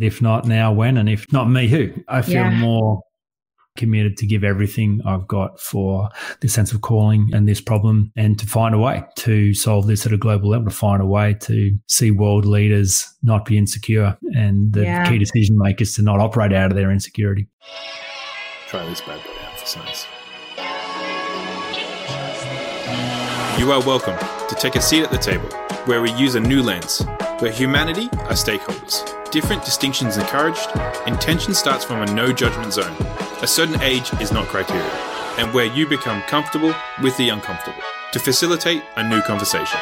If not now, when? And if not me, who? I feel yeah. more committed to give everything I've got for this sense of calling and this problem and to find a way to solve this at a global level, to find a way to see world leaders not be insecure and the yeah. key decision makers to not operate out of their insecurity. Try this bad boy out for science. You are welcome to take a seat at the table where we use a new lens, where humanity are stakeholders. Different distinctions encouraged, intention starts from a no judgment zone. A certain age is not criteria, and where you become comfortable with the uncomfortable to facilitate a new conversation.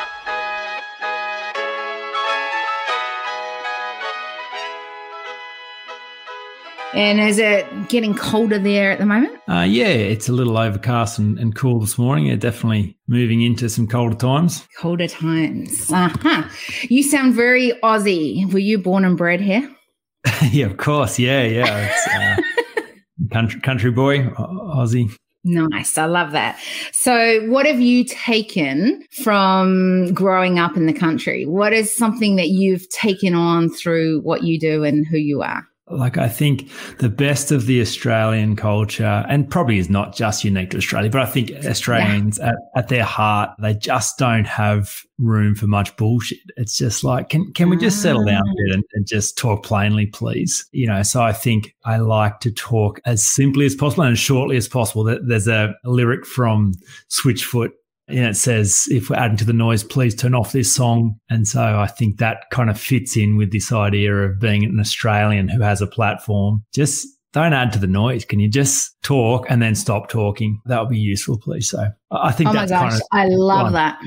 And is it getting colder there at the moment? Uh, yeah, it's a little overcast and, and cool this morning. Yeah, definitely moving into some colder times. Colder times. Uh-huh. You sound very Aussie. Were you born and bred here? yeah, of course. Yeah, yeah. Uh, country, country boy, Aussie. Nice. I love that. So, what have you taken from growing up in the country? What is something that you've taken on through what you do and who you are? Like I think the best of the Australian culture, and probably is not just unique to Australia, but I think Australians yeah. at, at, their heart, they just don't have room for much bullshit. It's just like, can can we just settle down a bit and, and just talk plainly, please? You know, so I think I like to talk as simply as possible and as shortly as possible. There's a lyric from Switchfoot and it says, if we're adding to the noise, please turn off this song. And so I think that kind of fits in with this idea of being an Australian who has a platform. Just don't add to the noise. Can you just talk and then stop talking? That would be useful, please. So I think oh that's gosh, kind of I love that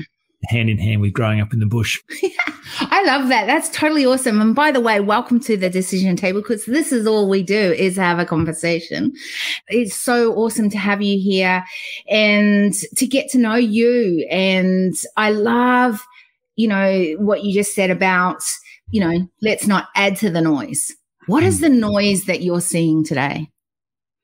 hand in hand with growing up in the bush. I love that. That's totally awesome. And by the way, welcome to the decision table because this is all we do is have a conversation. It's so awesome to have you here and to get to know you. And I love, you know, what you just said about, you know, let's not add to the noise. What is hmm. the noise that you're seeing today?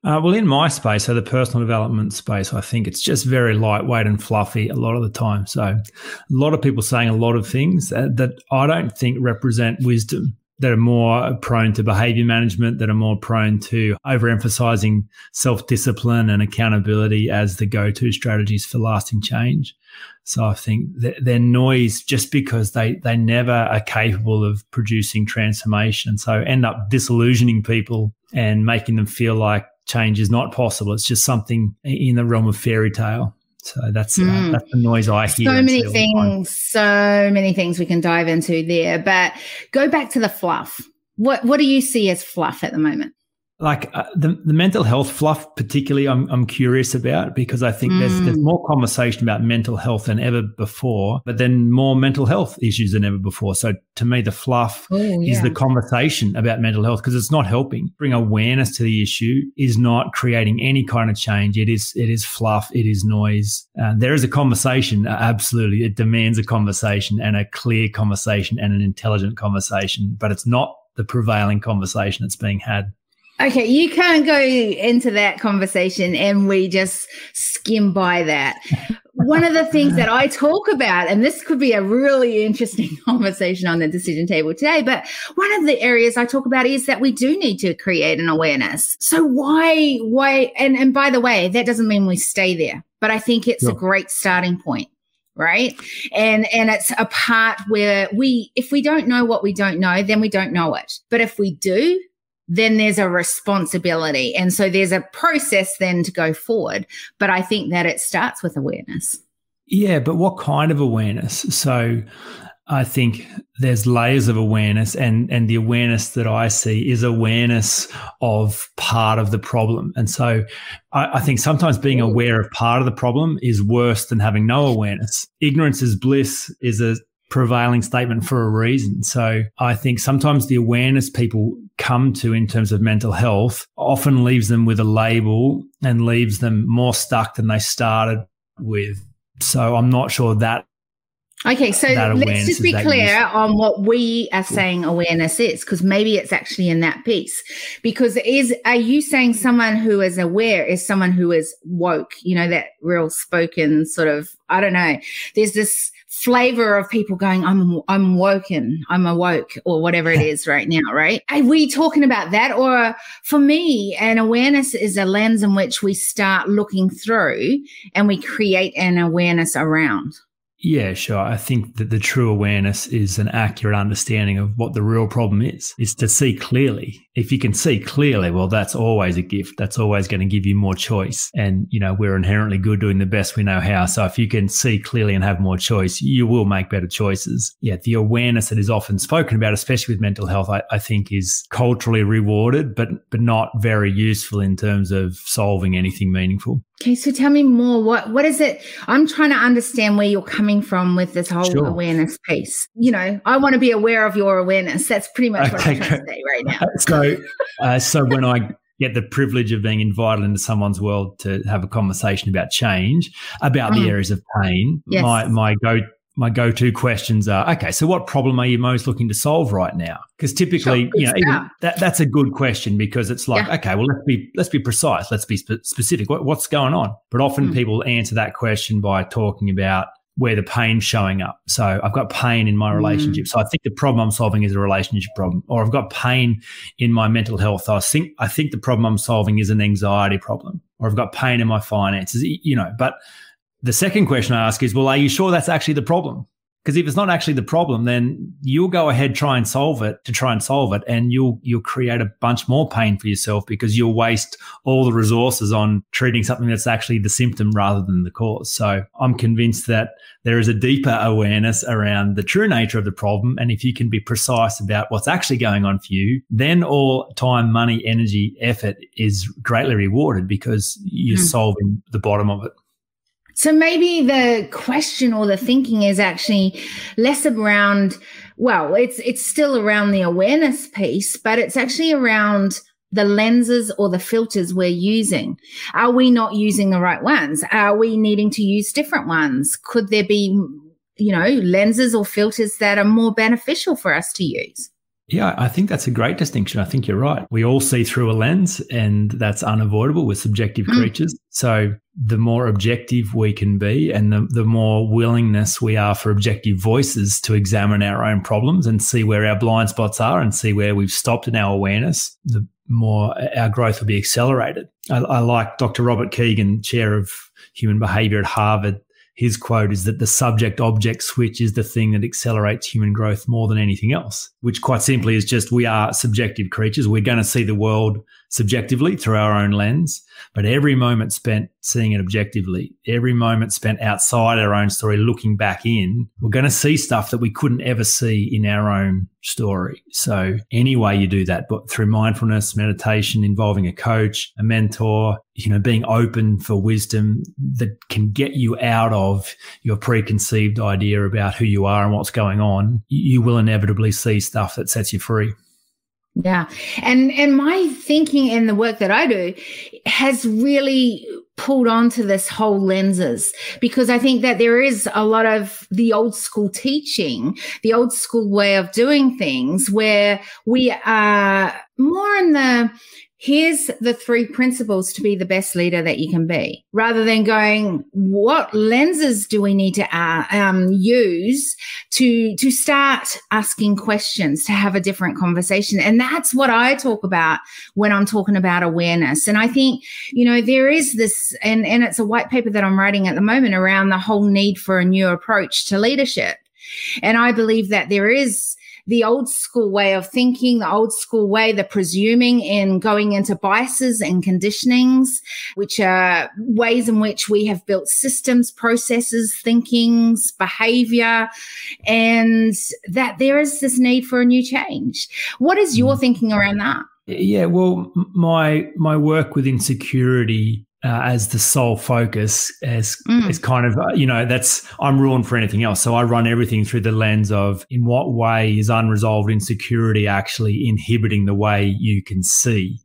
Uh, well, in my space, so the personal development space, I think it's just very lightweight and fluffy a lot of the time. So, a lot of people saying a lot of things that, that I don't think represent wisdom, that are more prone to behavior management, that are more prone to overemphasizing self discipline and accountability as the go to strategies for lasting change. So, I think they're noise just because they, they never are capable of producing transformation. So, end up disillusioning people and making them feel like change is not possible. It's just something in the realm of fairy tale. So that's mm. uh, hmm. that's the noise I hear. So many things, so many things we can dive into there. But go back to the fluff. What what do you see as fluff at the moment? Like uh, the, the mental health fluff particularly I'm, I'm curious about because i think mm. there's there's mm. more conversation about mental health than ever before but then more mental health issues than ever before so to me the fluff oh, yeah. is the conversation about mental health because it's not helping bring awareness to the issue is not creating any kind of change it is it is fluff it is noise uh, there is a conversation uh, absolutely it demands a conversation and a clear conversation and an intelligent conversation but it's not the prevailing conversation that's being had Okay, you can't go into that conversation and we just skim by that. One of the things that I talk about, and this could be a really interesting conversation on the decision table today, but one of the areas I talk about is that we do need to create an awareness. So why, why, and, and by the way, that doesn't mean we stay there, but I think it's a great starting point right and and it's a part where we if we don't know what we don't know then we don't know it but if we do then there's a responsibility. And so there's a process then to go forward. But I think that it starts with awareness. Yeah, but what kind of awareness? So I think there's layers of awareness and and the awareness that I see is awareness of part of the problem. And so I, I, think sometimes being aware of part of the problem is worse than having no awareness. Ignorance is bliss is a prevailing statement for a reason. So I think sometimes the awareness people come to in terms of mental health often leaves them with a label and leaves them more stuck than they started with. So I'm not sure that Okay, so let's just be clear on what we are saying awareness is, because maybe it's actually in that piece. Because is are you saying someone who is aware is someone who is woke? You know that real spoken sort of I don't know. There's this flavor of people going, I'm I'm woken, I'm awoke, or whatever it is right now, right? Are we talking about that? Or for me, an awareness is a lens in which we start looking through and we create an awareness around. Yeah, sure. I think that the true awareness is an accurate understanding of what the real problem is, is to see clearly. If you can see clearly, well, that's always a gift. That's always going to give you more choice. And, you know, we're inherently good doing the best we know how. So if you can see clearly and have more choice, you will make better choices. Yeah, the awareness that is often spoken about, especially with mental health, I, I think is culturally rewarded, but, but not very useful in terms of solving anything meaningful. Okay, so tell me more. What what is it? I'm trying to understand where you're coming from with this whole sure. awareness piece. You know, I want to be aware of your awareness. That's pretty much what I'm trying to say right now. so, uh, so when I get the privilege of being invited into someone's world to have a conversation about change, about mm. the areas of pain, yes. my my go my go-to questions are okay so what problem are you most looking to solve right now? Because typically sure, you know even that, that's a good question because it's like yeah. okay well let's be let's be precise. Let's be spe- specific. What, what's going on? But often mm. people answer that question by talking about where the pain's showing up. So i've got pain in my relationship. Mm. so i think the problem i'm solving is a relationship problem or i've got pain in my mental health. I think i think the problem i'm solving is an anxiety problem or i've got pain in my finances you know but the second question I ask is, well, are you sure that's actually the problem? Because if it's not actually the problem, then you'll go ahead try and solve it to try and solve it, and you'll you'll create a bunch more pain for yourself because you'll waste all the resources on treating something that's actually the symptom rather than the cause. So I'm convinced that there is a deeper awareness around the true nature of the problem, and if you can be precise about what's actually going on for you, then all time, money, energy, effort is greatly rewarded because you're mm. solving the bottom of it. So maybe the question or the thinking is actually less around, well, it's, it's still around the awareness piece, but it's actually around the lenses or the filters we're using. Are we not using the right ones? Are we needing to use different ones? Could there be, you know, lenses or filters that are more beneficial for us to use? Yeah, I think that's a great distinction. I think you're right. We all see through a lens, and that's unavoidable. We're subjective mm. creatures. So the more objective we can be, and the, the more willingness we are for objective voices to examine our own problems and see where our blind spots are and see where we've stopped in our awareness, the more our growth will be accelerated. I, I like Dr. Robert Kegan, chair of human behavior at Harvard, his quote is that the subject object switch is the thing that accelerates human growth more than anything else, which quite simply is just we are subjective creatures. We're going to see the world subjectively through our own lens. But every moment spent seeing it objectively, every moment spent outside our own story, looking back in, we're going to see stuff that we couldn't ever see in our own story. So any way you do that, but through mindfulness, meditation, involving a coach, a mentor, you know, being open for wisdom that can get you out of your preconceived idea about who you are and what's going on, you will inevitably see stuff that sets you free. Yeah. And and my thinking and the work that I do has really pulled onto this whole lenses because I think that there is a lot of the old school teaching, the old school way of doing things where we are more in the here's the three principles to be the best leader that you can be. Rather than going what lenses do we need to uh, um, use to to start asking questions to have a different conversation? And that's what i talk about when i'm talking about awareness. And i think you know there is this and and it's a white paper that i'm writing at the moment around the whole need for a new approach to leadership. And i believe that there is the old school way of thinking, the old school way, the presuming and going into biases and conditionings, which are ways in which we have built systems, processes, thinkings, behavior, and that there is this need for a new change. What is your mm. thinking around that? Yeah, well, my my work with insecurity uh, as the sole focus as mm. is kind of uh, you know that's I'm ruined for anything else. So I run everything through the lens of in what way is unresolved insecurity actually inhibiting the way you can see.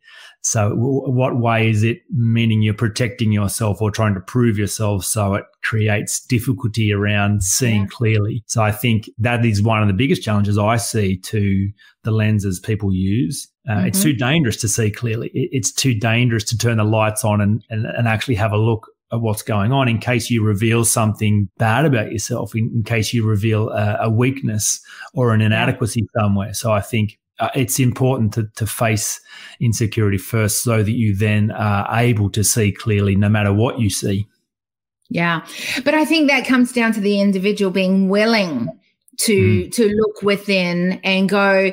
So, w- what way is it meaning you're protecting yourself or trying to prove yourself? So it creates difficulty around seeing yeah. clearly. So I think that is one of the biggest challenges I see to the lenses people use. Uh, mm-hmm. It's too dangerous to see clearly. It's too dangerous to turn the lights on and, and, and actually have a look at what's going on in case you reveal something bad about yourself, in, in case you reveal a, a, weakness or an inadequacy somewhere. So I think uh, it's important to, to face insecurity first so that you then are able to see clearly no matter what you see. Yeah. But I think that comes down to the individual being willing to mm. to look within and go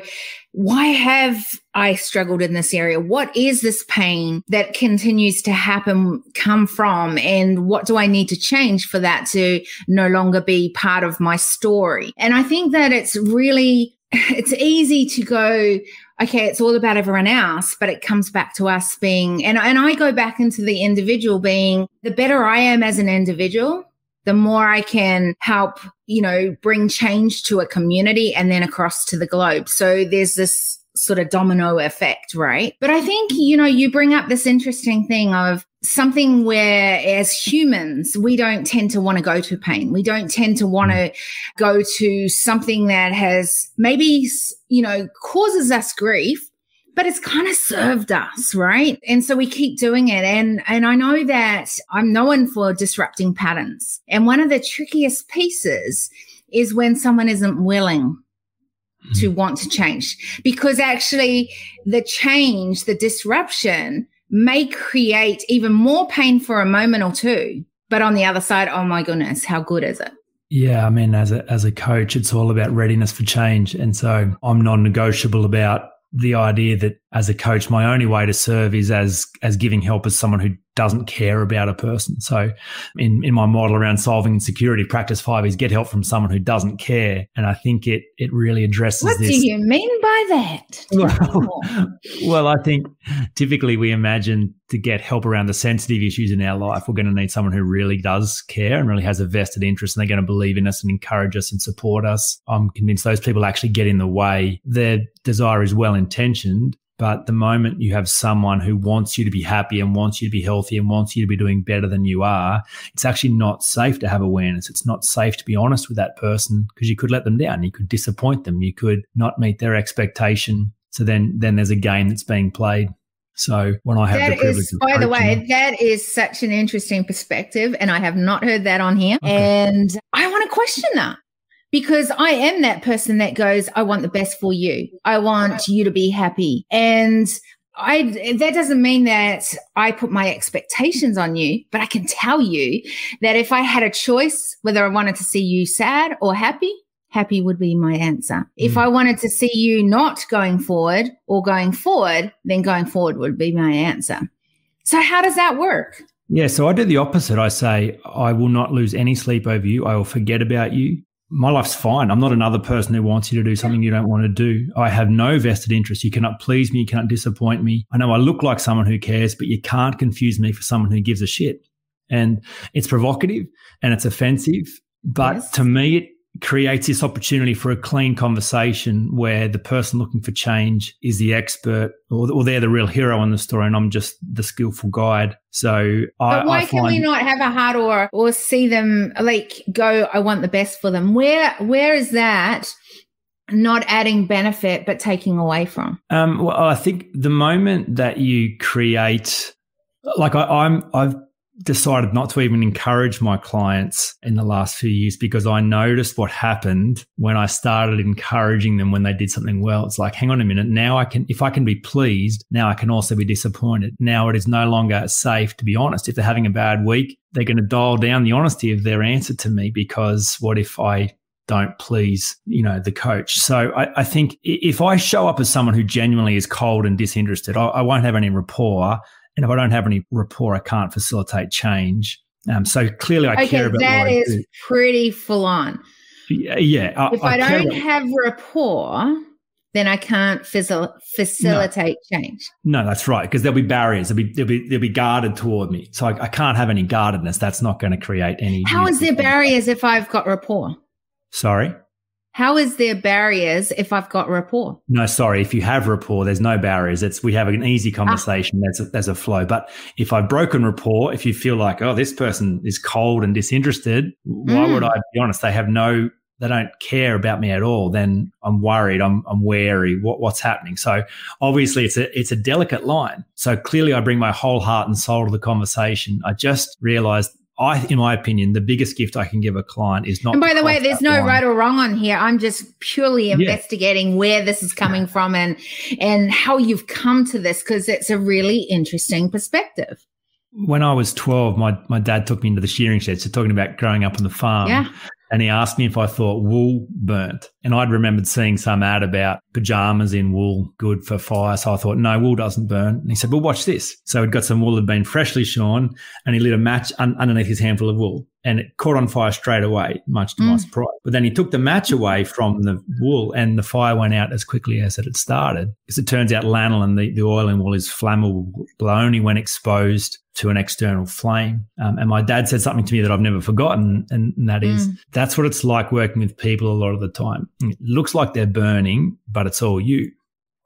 why have I struggled in this area? What is this pain that continues to happen come from? And what do I need to change for that to no longer be part of my story? And I think that it's really, it's easy to go, okay, it's all about everyone else, but it comes back to us being, and, and I go back into the individual being the better I am as an individual, the more I can help, you know, bring change to a community and then across to the globe. So there's this sort of domino effect, right? But I think, you know, you bring up this interesting thing of something where as humans, we don't tend to want to go to pain. We don't tend to want to mm. go to something that has maybe, you know, causes us grief but it's kind of served us, right? And so we keep doing it. And, and I know that I'm known for disrupting patterns. And one of the trickiest pieces is when someone isn't willing to hmm. want to change because actually the change, the disruption may create even more pain for a moment or two. But on the other side, oh my goodness, how good is it? Yeah, I mean, as a as a coach, it's all about readiness for change, and so I'm non-negotiable about the idea that as a coach, my only way to serve is as as giving help as someone who doesn't care about a person. So in, in my model around solving insecurity, practice five is get help from someone who doesn't care. And I think it it really addresses what this. do you mean by that? Well, well, I think typically we imagine to get help around the sensitive issues in our life, we're going to need someone who really does care and really has a vested interest and they're going to believe in us and encourage us and support us. I'm convinced those people actually get in the way. Their desire is well intentioned, but the moment you have someone who wants you to be happy and wants you to be healthy and wants you to be doing better than you are, it's actually not safe to have awareness. It's not safe to be honest with that person because you could let them down. You could disappoint them. You could not meet their expectation. So then, then there's a game that's being played. So when I have that the privilege is, by the way, that is such an interesting perspective, and I have not heard that on here. Okay. And I want to question that because I am that person that goes, I want the best for you. I want you to be happy. And I, that doesn't mean that I put my expectations on you, but I can tell you that if I had a choice whether I wanted to see you sad or happy, happy would be my answer. Mm. If I wanted to see you not going forward or going forward, then going forward would be my answer. So how does that work? Yeah, so I do the opposite. I say, I will not lose any sleep over you. I will forget about you my life's fine. I'm not another person who wants you to do something you don't want to do. I have no vested interest. You cannot please me. You cannot disappoint me. I know I look like someone who cares, but you can't confuse me for someone who gives a shit. And it's provocative and it's offensive. But yes. to me, it creates this opportunity for a clean conversation where the person looking for change is the expert or, or they're the real hero in the story and I'm just the skillful guide. So I, but why I can we not have a heart or or see them like go, I want the best for them? Where where is that not adding benefit but taking away from? Um, well, I think the moment that you create like I, I'm I've decided not to even encourage my clients in the last few years because I noticed what happened when I started encouraging them when they did something well. It's like, hang on a minute. Now I can, if I can be pleased, now I can also be disappointed. Now it is no longer safe to be honest. If they're having a bad week, they're going to dial down the honesty of their answer to me because what if I don't please, you know, the coach. So I, I, think if I show up as someone who genuinely is cold and disinterested, I, I won't have any rapport. And if I don't have any rapport, I can't facilitate change. Um, so clearly, I okay, care about that is pretty full on. Yeah, yeah I, if I, I don't have rapport, then I can't facilitate no. change. No, that's right. Because there'll be barriers. They'll be, they'll be, they'll be guarded toward me. So I, I can't have any guardedness. That's not going to create any. How is there barriers if I've got rapport? Sorry? How is there barriers if I've got rapport? No, sorry. If you have rapport, there's no barriers. It's we have an easy conversation. Ah. There's a, there's a flow. But if I've broken rapport, if you feel like oh this person is cold and disinterested, why mm. would I be honest? They have no they don't care about me at all, then I'm worried. I'm, I'm wary. What, what's happening? So obviously it's a, it's a delicate line. So clearly I bring my whole heart and soul to the conversation. I just realized I, in my opinion, the biggest gift I can give a client is not. And by the way, there's no right or wrong on here. I'm just purely investigating yeah. where this is coming from and and how you've come to this because it's a really interesting perspective. When I was 12, my my dad took me into the shearing shed. So talking about growing up on the farm. Yeah and he asked me if I thought wool burnt. And I'd remembered seeing some ad about pajamas in wool good for fire. So I thought, no, wool doesn't burn. And he said, well, watch this. So he'd got some wool that had been freshly shorn and he lit a match un- underneath his handful of wool and it caught on fire straight away, much to mm. my surprise. But then he took the match away from the wool and the fire went out as quickly as it had started. Because it turns out lanolin, the, the oil in wool, is flammable only when exposed to an external flame. Um, and my dad said something to me that I've never forgotten, and, and that is mm. that's what it's like working with people a lot of the time. It looks like they're burning, but it's all you.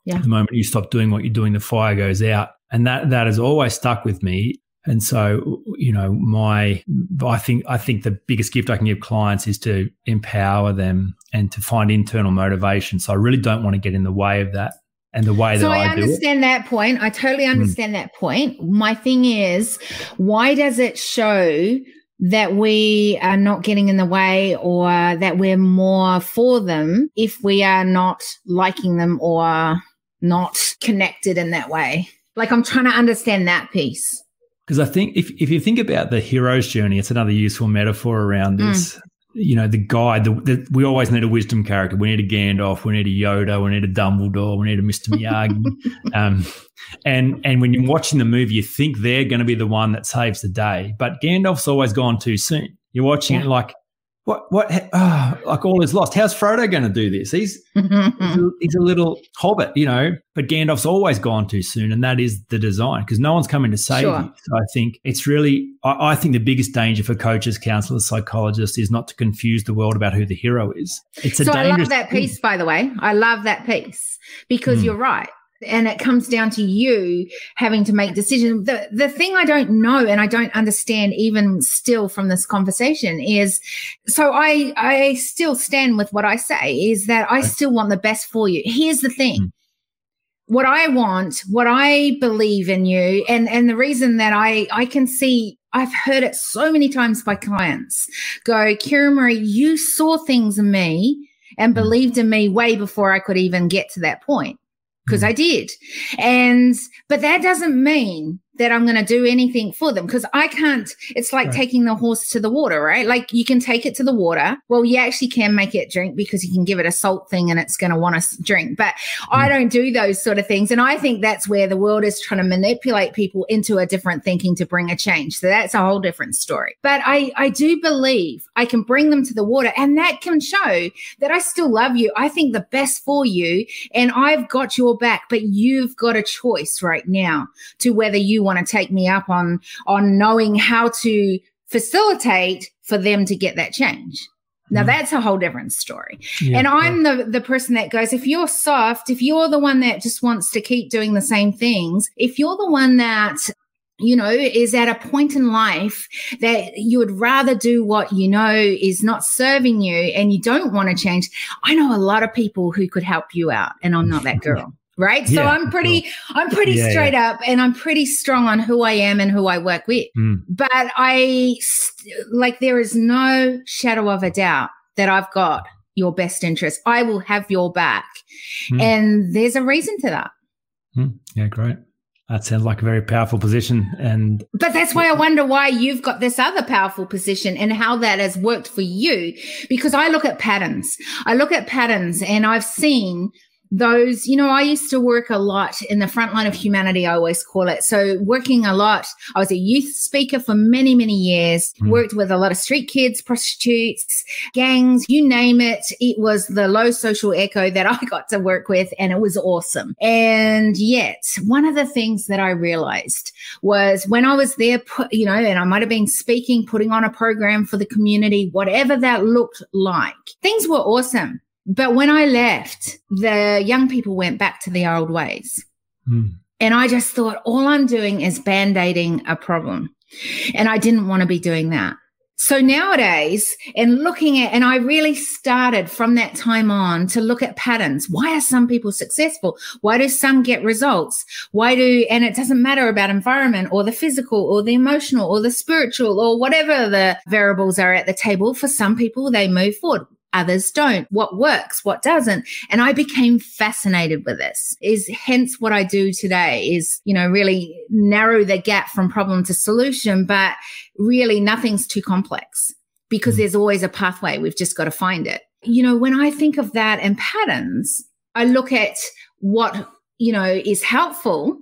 Yeah. The moment you stop doing what you're doing, the fire goes out. And that that has always stuck with me. And so, you know, my I think I think the biggest gift I can give clients is to empower them and to find internal motivation. So I really don't want to get in the way of that and the way so that I, I understand that point. I totally hmm. understand mm. that point. My thing is, why does it show that we are not getting in the way or that we're more for them if we are not liking them or not connected in that way? Like I'm trying to understand that piece. Because I think if, if you think about the hero's journey, it's another useful metaphor around hmm. this. Mm. You know, the guide, the, the, we always need a wisdom character. We need a Gandalf, we need a Yoda, we need a Dumbledore, we need a Mr. Miyagi. um, and and when you're watching the movie, you think they're going to be the one that saves the day. But Gandalf's always gone too soon. You're watching yeah. it like, what what oh, like all is lost. How's frodo going to do this? He's he's, a, he's, a, little hobbit you know but gandalf's always gone too soon and that is the design because no one's coming to save sure. you so i think it's really I, I, think the biggest danger for coaches counselors psychologists is not to confuse the world about who the hero is. It's a so dangerous i love that piece by the way. I love that piece because mm. you're right and it comes down to you having to make decisions. The the thing I don't know and I don't understand even still from this conversation is so I I still stand with what I say is that I still want the best for you. Here's the thing. Mm. What I want, what I believe in you, and and the reason that I I can see I've heard it so many times by clients go, Kira Marie, you saw things in me and mm. believed in me way before I could even get to that point because. I hmm. did. And, but that doesn't mean that I'm going to do anything for them because I can't. It's like right. taking the horse to the water, right? Like you can take it to the water. Well, you actually can make it drink because you can give it a salt thing and it's going to want to drink. But mm. I don't do those sort of things. And I think that's where the world is trying to manipulate people into a different thinking to bring a change. So that's a whole different story. But I, I do believe I can bring them to the water and that can show that I still love you. I think the best for you and I've got your back, but you've got a choice right now to whether you want to take me up on on knowing how to facilitate for them to get that change. Now mm. that's a whole different story. Yeah, and I'm yeah. the the person that goes if you're soft, if you're the one that just wants to keep doing the same things, if you're the one that you know, is at a point in life that you would rather do what you know is not serving you and you don't want to change. I know a lot of people who could help you out, and I'm not that girl right? Yeah, so i'm pretty i'm pretty yeah, straight yeah. up and i'm pretty strong on who i am and who i work with. Mm. but i like there is no shadow of a doubt that i've got your best interest. I will have your back. Mm. and there's a reason to that. Mm. yeah great. That sounds like a very powerful position and but that's why i wonder why you've got this other powerful position and how that has worked for you. Because i look at patterns. I look at patterns and i've seen those, you know, I used to work a lot in the front line of humanity, I always call it. So, working a lot, I was a youth speaker for many, many years, mm. worked with a lot of street kids, prostitutes, gangs, you name it. It was the low social echo that I got to work with, and it was awesome. And yet, one of the things that I realized was when I was there, you know, and I might have been speaking, putting on a program for the community, whatever that looked like, things were awesome. But when I left, the young people went back to the old ways. Mm. And I just thought, all I'm doing is band aiding a problem. And I didn't want to be doing that. So nowadays, and looking at, and I really started from that time on to look at patterns. Why are some people successful? Why do some get results? Why do, and it doesn't matter about environment or the physical or the emotional or the spiritual or whatever the variables are at the table. For some people, they move forward others don't. What works, what doesn't. And I became fascinated with this is hence what I do today is, you know, really narrow the gap from problem to solution, but really nothing's too complex because mm. there's always a pathway. We've just got to find it. You know, when I think of that and patterns, I look at what, you know, is helpful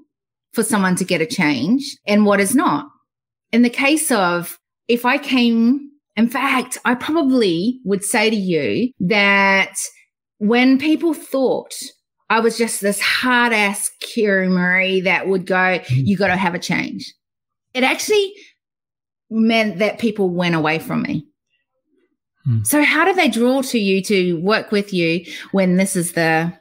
for someone to get a change and what is not. In the case of if I came in fact, I probably would say to you that when people thought I was just this hard ass Kiri Marie that would go, mm-hmm. you got to have a change. It actually meant that people went away from me. Mm. So how do they draw to you to work with you when this is the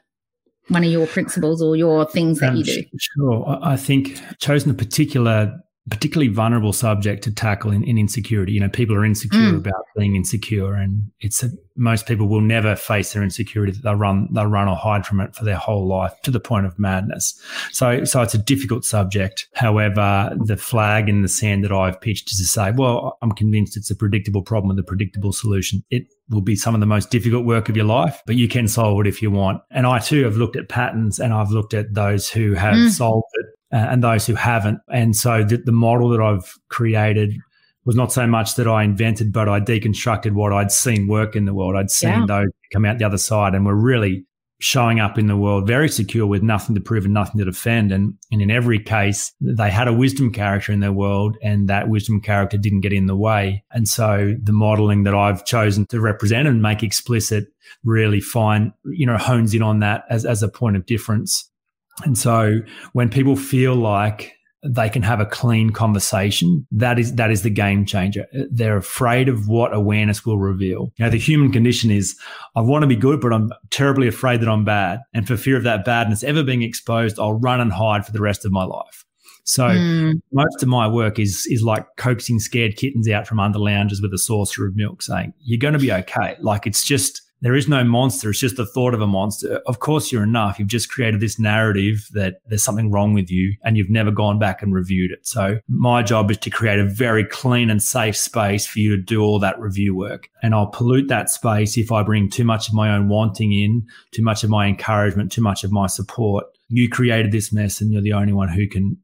one of your principles or your things that um, you do? Sure. I think chosen a particular particularly vulnerable subject to tackle in, in insecurity. You know, people are insecure mm. about being insecure, and it's a, most people will never face their insecurity. They'll run, they'll run or hide from it for their whole life to the point of madness. So, so it's a difficult subject. However, the flag in the sand that I've pitched is to say, well, I'm convinced it's a predictable problem with a predictable solution. It will be some of the most difficult work of your life, but you can solve it if you want. And I too have looked at patterns and I've looked at those who have mm. solved it Uh, and those who haven't. And so the, the model that I've created was not so much that I invented, but I deconstructed what I'd seen work in the world. I'd seen yeah. those come out the other side and were really showing up in the world very secure with nothing to prove and nothing to defend. And, and in every case, they had a wisdom character in their world and that wisdom character didn't get in the way. And so the modeling that I've chosen to represent and make explicit really fine, you know, hones in on that as, as a point of difference. And so when people feel like they can have a clean conversation, that is that is the game changer. They're afraid of what awareness will reveal. You know, the human condition is I want to be good, but I'm terribly afraid that I'm bad. And for fear of that badness ever being exposed, I'll run and hide for the rest of my life. So mm. most of my work is is like coaxing scared kittens out from under lounges with a saucer of milk, saying, You're gonna be okay. Like it's just there is no monster. It's just the thought of a monster. Of course, you're enough. You've just created this narrative that there's something wrong with you and you've never gone back and reviewed it. So my job is to create a very clean and safe space for you to do all that review work. And I'll pollute that space if I bring too much of my own wanting in, too much of my encouragement, too much of my support. You created this mess and you're the only one who can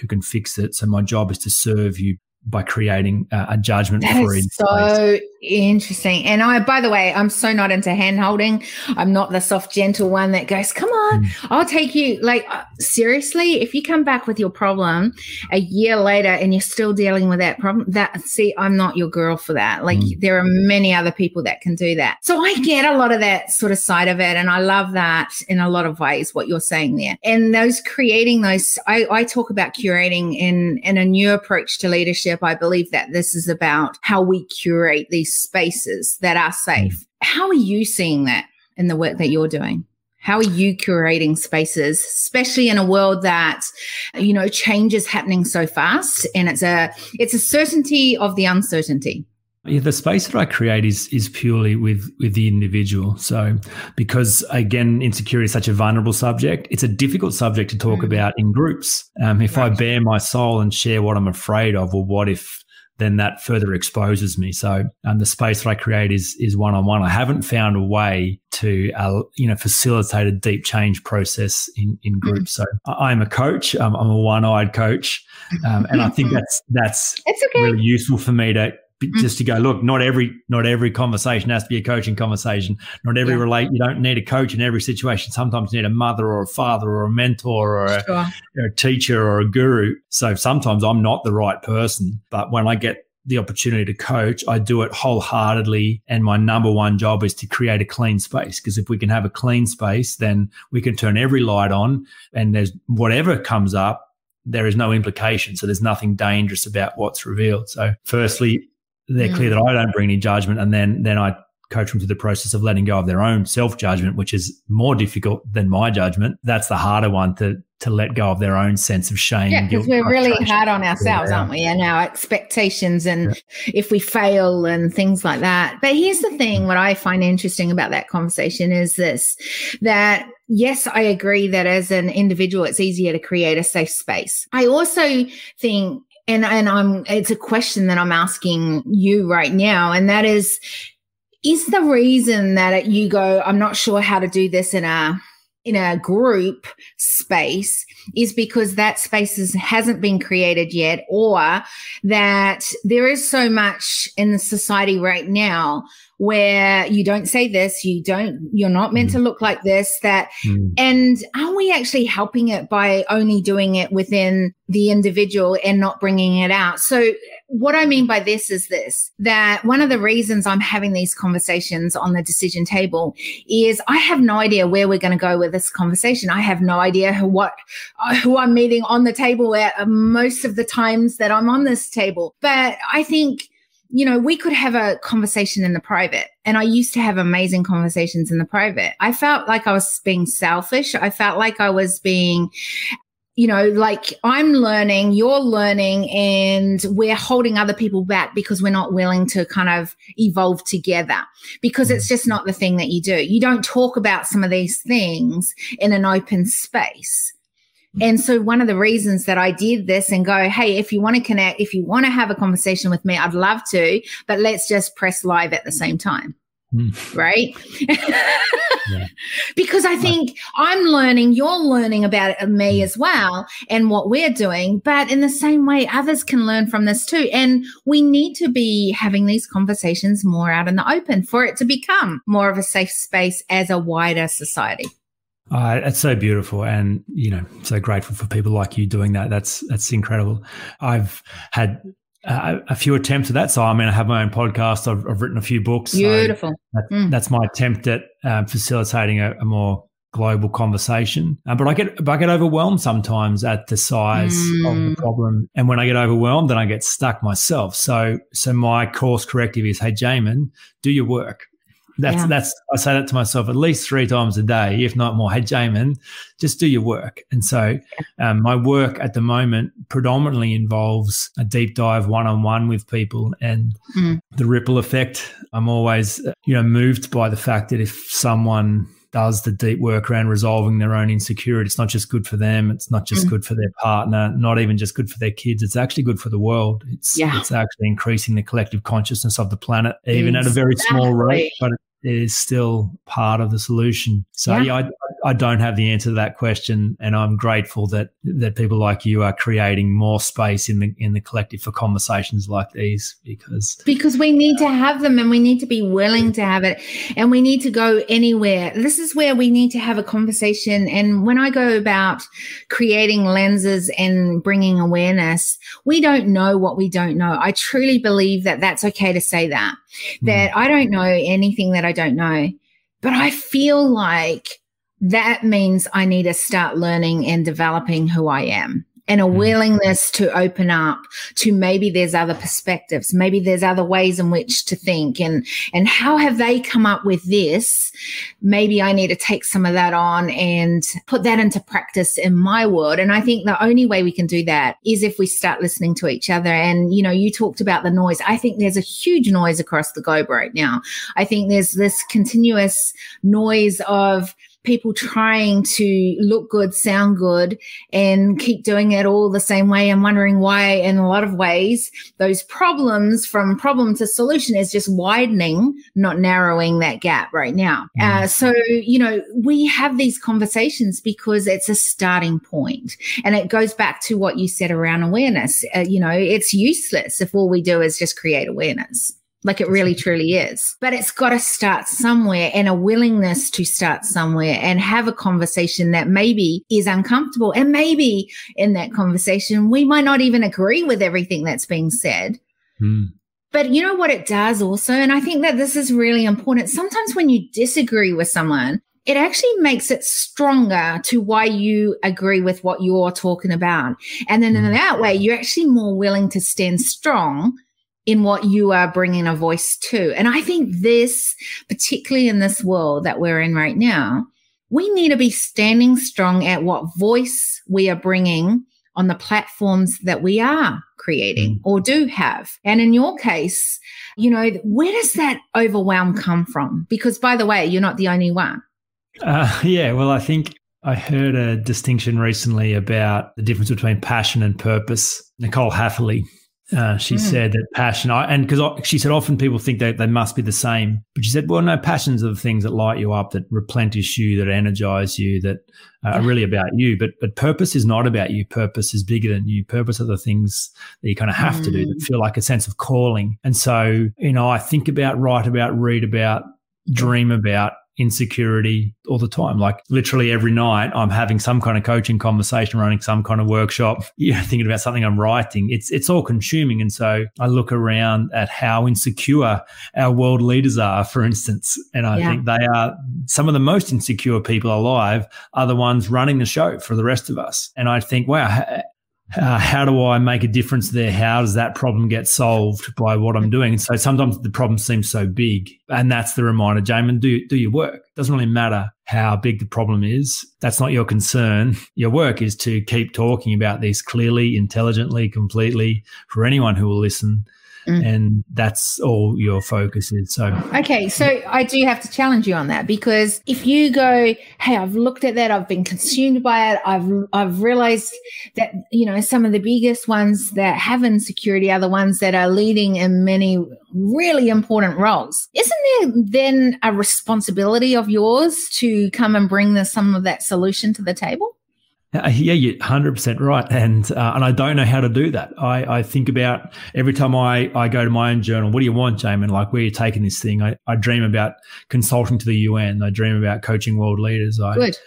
who can fix it. So my job is to serve you by creating a judgment free. So interesting. And I, by the way, I'm so not into hand holding. I'm not the soft, gentle one that goes, come on, mm. I'll take you. Like, uh, seriously, if you come back with your problem a year later and you're still dealing with that problem, that, see, I'm not your girl for that. Like, mm. there are many other people that can do that. So I get a lot of that sort of side of it. And I love that in a lot of ways, what you're saying there. And those creating those, I, I talk about curating in, in a new approach to leadership. I believe that this is about how we curate these spaces that are safe. Mm. How are you seeing that in the work that you're doing? How are you curating spaces, especially in a world that, you know, change is happening so fast and it's a it's a certainty of the uncertainty. Yeah, the space that I create is is purely with with the individual. So, because again, insecurity is such a vulnerable subject, it's a difficult subject to talk mm. about in groups. Um, if right. I bare my soul and share what I'm afraid of, or what if then that further exposes me. So um, the space that I create is is one on one. I haven't found a way to uh, you know facilitate a deep change process in in groups. So I'm a coach. Um, I'm a one eyed coach, um, and I think that's that's okay. really useful for me to Mm. Mm. just to go look not every not every conversation has to be a coaching conversation not every yeah. relate you don't need a coach in every situation sometimes you need a mother or a father or a mentor or a, sure. or a teacher or a guru so sometimes i'm not the right person but when i get the opportunity to coach, I do it wholeheartedly. And my number one job is to create a clean space. Because if we can have a clean space, then we can turn every light on and there's whatever comes up, there is no implication. So there's nothing dangerous about what's revealed. So firstly, they're mm. clear that I don't bring any judgment, and then then I coach them through the process of letting go of their own self judgment, which is more difficult than my judgment. That's the harder one to to let go of their own sense of shame. Yeah, because we're really hard on ourselves, yeah. aren't we? And our expectations and yeah. if we fail and things like that. But here's the thing what I find interesting about that conversation is this that yes, I agree that as an individual, it's easier to create a safe space. I also think and and I'm it's a question that I'm asking you right now, and that is is the reason that you go, I'm not sure how to do this in a in a group space is because that space is, hasn't been created yet or that there is so much in the society right now where you don't say this, you don't, you're not meant mm. to look like this, that, mm. and are we actually helping it by only doing it within the individual and not bringing it out? So what I mean by this is this, that one of the reasons I'm having these conversations on the decision table is I have no idea where we're going to go with this conversation. I have no idea who, what, uh, who I'm meeting on the table at most of the times that I'm on this table. But I think you know, we could have a conversation in the private. And I used to have amazing conversations in the private. I felt like I was being selfish. I felt like I was being, you know, like I'm learning, you're learning, and we're holding other people back because we're not willing to kind of evolve together because it's just not the thing that you do. You don't talk about some of these things in an open space. And so one of the reasons that I did this and go, Hey, if you want to connect, if you want to have a conversation with me, I'd love to, but let's just press live at the same time. Mm. Right. yeah. Because I think I'm learning, you're learning about me as well and what we're doing. But in the same way, others can learn from this too. And we need to be having these conversations more out in the open for it to become more of a safe space as a wider society. Uh, it's so beautiful, and you know, so grateful for people like you doing that. That's that's incredible. I've had uh, a few attempts at that. So, I mean, I have my own podcast. I've, I've written a few books. Beautiful. So that, mm. That's my attempt at um, facilitating a, a, more global conversation. Uh, but I get, but I get overwhelmed sometimes at the size mm. of the mm. problem. And when I get overwhelmed, then I get stuck myself. So, so my course corrective is, hey, Jaemin, do your work. That's yeah. that's I say that to myself at least three times a day, if not more. Hey, Jaemin, just do your work. And so, um, my work at the moment predominantly involves a deep dive one on one with people and mm. the ripple effect. I'm always, you know, moved by the fact that if someone does the deep work around resolving their own insecurity. It's not just good for them. It's not just mm. good for their partner, not even just good for their kids. It's actually good for the world. It's, yeah. it's actually increasing the collective consciousness of the planet, even exactly. at a very small rate, but is still part of the solution. So yeah. yeah, I, I don't have the answer to that question, and I'm grateful that that people like you are creating more space in the in the collective for conversations like these because because we need to have them and we need to be willing to have it and we need to go anywhere. This is where we need to have a conversation. And when I go about creating lenses and bringing awareness, we don't know what we don't know. I truly believe that that's okay to say that that mm. I don't know anything that I don't know. But I feel like that means I need to start learning and developing who I am and a hmm. willingness to open up to maybe there's other perspectives maybe there's other ways in which to think. And and how have they come up with this? Maybe i need to take some of that on and put that into practice in my world. And i think the only way we can do that is if we start listening to each other. And you know you talked about the noise. I think there's a huge noise across the globe right now. I think there's this continuous noise of people trying to look good, sound good, and keep doing it all the same way and wondering why, in a lot of ways, those problems from problem to solution is just widening, not narrowing that gap right now. Mm. Uh, so, you know, we have these conversations because it's a starting point and it goes back to what you said around awareness. Uh, you know, it's useless if all we do is just create awareness. Like it really truly is. But it's got to start somewhere and a willingness to start somewhere and have a conversation that maybe is uncomfortable. And maybe in that conversation, we might not even agree with everything that's being said. Hmm. But you know what it does also? And I think that this is really important. Sometimes when you disagree with someone, it actually makes it stronger to why you agree with what you're talking about. And then in hmm. that way, you're actually more willing to stand strong in what you are bringing a voice to. And I think this, particularly in this world that we're in right now, we need to be standing strong at what voice we are bringing on the platforms that we are creating mm. or do have. And in your case, you know, where does that overwhelm come from? Because by the way, you're not the only one. Uh, yeah, well, I think I heard a distinction recently about the difference between passion and purpose. Nicole Hatherley uh, she mm. said that passion, I, and because she said often people think that they must be the same, but she said, well, no, passions are the things that light you up, that replenish you, that energize you, that uh, are really about you. But but purpose is not about you. Purpose is bigger than you. Purpose are the things that you kind of have mm. to do that hmm. feel like a sense of calling. And so, you know, I think about, write about, read about, dream about insecurity all the time. Like literally every night, I'm having some kind of coaching conversation, running some kind of workshop, you know, thinking about something I'm writing. It's it's all consuming. And so I look around at how insecure our world leaders are, for instance, and I yeah. think they are some of the most insecure people alive are the ones running the show for the rest of us. And I think, wow, uh, how do I make a difference there? How does that problem get solved by what I'm doing? And so sometimes the problem seems so big, and that's the reminder, Jaemin, do do your work. Doesn't really matter how big the problem is. That's not your concern. Your work is to keep talking about these clearly, intelligently, completely for anyone who will listen. Mm. And that's all your focus is. So, okay. So I do have to challenge you on that because if you go, Hey, I've looked at that. I've been consumed by it. I've, I've realized that, you know, some of the biggest ones that have insecurity are the ones that are leading in many really important roles. Isn't there then a responsibility of yours to come and bring the, some of that solution to the table? Uh, yeah, you're 100% right. And uh, and I don't know how to do that. I, I think about every time I, I go to my own journal, what do you want, Jaemin? Like, where are you taking this thing? I, I dream about consulting to the UN. I dream about coaching world leaders. I, Good.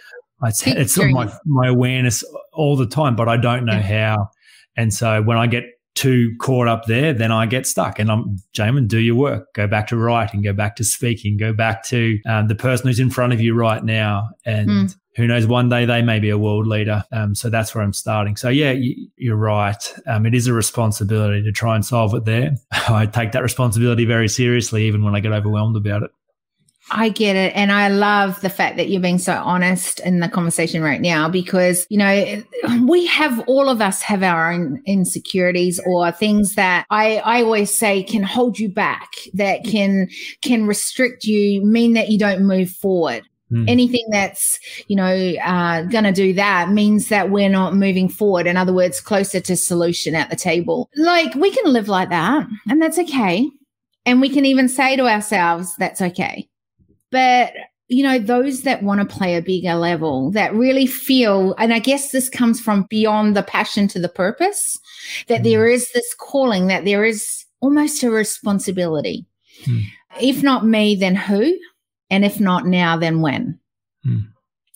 I, it's it's my, my awareness all the time, but I don't know yeah. how. And so when I get too caught up there, then I get stuck. And I'm, Jaemin, do your work. Go back to writing, go back to speaking, go back to um, the person who's in front of you right now. And mm who knows, one day they may be a world leader. Um, so that's where I'm starting. So yeah, you, are right. Um, it is a responsibility to try and solve it there. I take that responsibility very seriously, even when I get overwhelmed about it. I get it. And I love the fact that you're being so honest in the conversation right now because, you know, we have, all of us have our own insecurities or things that I, I always say can hold you back, that can, can restrict you, mean that you don't move forward. Mm. Anything that's, you know, uh, going to do that means that we're not moving forward. In other words, closer to solution at the table. Like we can live like that and that's okay. And we can even say to ourselves, that's okay. But you know, those that want to play a bigger level, that really feel, and I guess this comes from beyond the passion to the purpose, that mm. there is this calling, that there is almost a responsibility. Mm. If not me, then who? And if not now, then when? Hmm.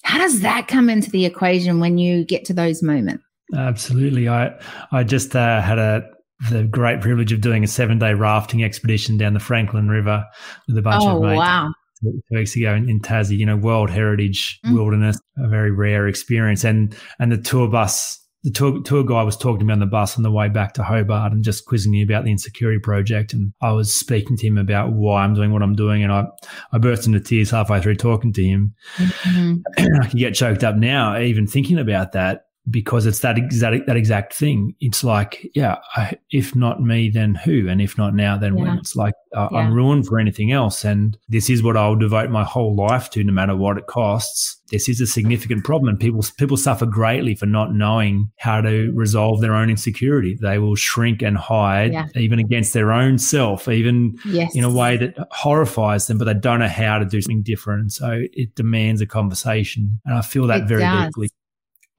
How does that come into the equation when you get to those moments? Absolutely. I I just uh, had a the great privilege of doing a seven day rafting expedition down the Franklin River with a bunch oh, of mates. Wow. Two weeks ago in, in Tassie, you know, World Heritage mm. Wilderness, a very rare experience, and and the tour bus the tour, tour guy was talking to me on the bus on the way back to Hobart and just quizzing me about the insecurity project. And I was speaking to him about why I'm doing what I'm doing. And I, I burst into tears halfway through talking to him. Mm-hmm. I can get choked up now, even thinking about that because it's that exact that exact thing. It's like, yeah, I, if not me, then who? And if not now, then yeah. when? It's like uh, yeah. I'm ruined for anything else. And this is what I'll devote my whole life to, no matter what it costs. This is a significant problem, and people people suffer greatly for not knowing how to resolve their own insecurity. They will shrink and hide, yeah. even against their own self, even yes. in a way that horrifies them. But they don't know how to do something different. So it demands a conversation, and I feel that it very does. deeply